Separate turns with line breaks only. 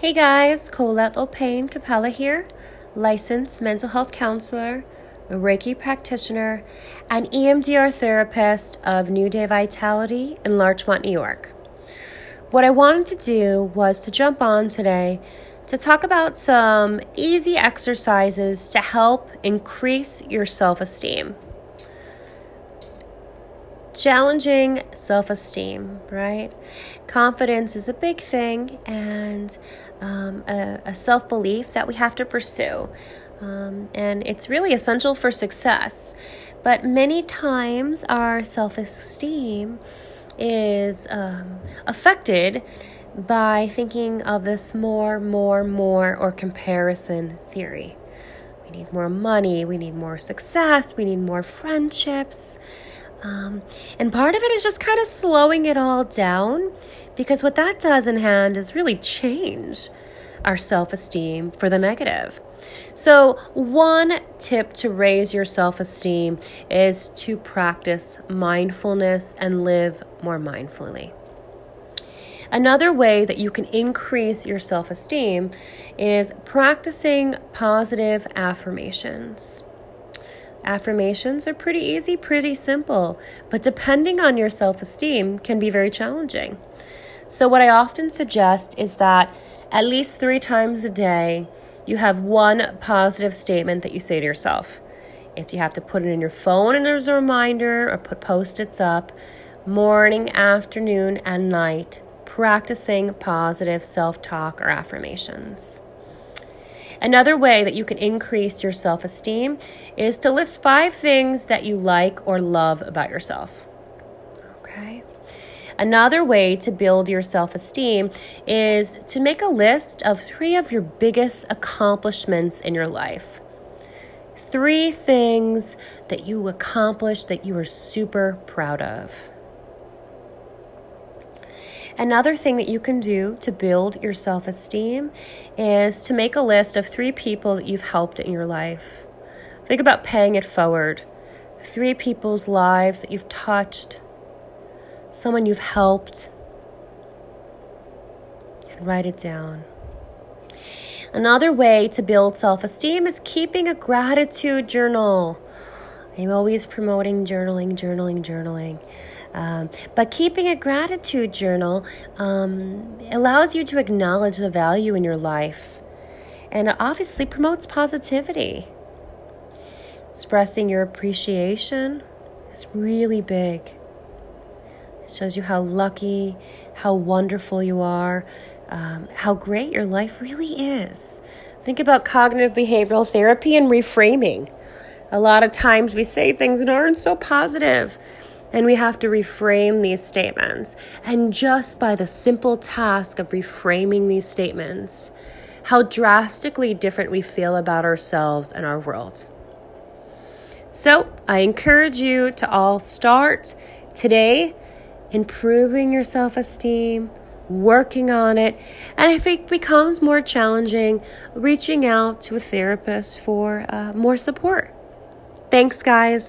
Hey guys, Colette Lopane Capella here, licensed mental health counselor, Reiki practitioner, and EMDR therapist of New Day Vitality in Larchmont, New York. What I wanted to do was to jump on today to talk about some easy exercises to help increase your self esteem challenging self esteem, right? Confidence is a big thing and um, a, a self belief that we have to pursue. Um, and it's really essential for success. But many times our self esteem is um, affected by thinking of this more, more, more, or comparison theory. We need more money, we need more success, we need more friendships. Um, and part of it is just kind of slowing it all down because what that does in hand is really change our self esteem for the negative. So, one tip to raise your self esteem is to practice mindfulness and live more mindfully. Another way that you can increase your self esteem is practicing positive affirmations. Affirmations are pretty easy, pretty simple, but depending on your self esteem, can be very challenging. So, what I often suggest is that at least three times a day, you have one positive statement that you say to yourself. If you have to put it in your phone and there's a reminder or put post its up, morning, afternoon, and night, practicing positive self talk or affirmations. Another way that you can increase your self esteem is to list five things that you like or love about yourself. Okay. Another way to build your self esteem is to make a list of three of your biggest accomplishments in your life. Three things that you accomplished that you are super proud of. Another thing that you can do to build your self esteem is to make a list of three people that you've helped in your life. Think about paying it forward. Three people's lives that you've touched, someone you've helped, and write it down. Another way to build self esteem is keeping a gratitude journal. I'm always promoting journaling, journaling, journaling. Um, but keeping a gratitude journal um, allows you to acknowledge the value in your life and obviously promotes positivity. Expressing your appreciation is really big. Shows you how lucky, how wonderful you are, um, how great your life really is. Think about cognitive behavioral therapy and reframing. A lot of times we say things that aren't so positive and we have to reframe these statements. And just by the simple task of reframing these statements, how drastically different we feel about ourselves and our world. So, I encourage you to all start today improving your self esteem, working on it, and if it becomes more challenging, reaching out to a therapist for uh, more support. Thanks, guys.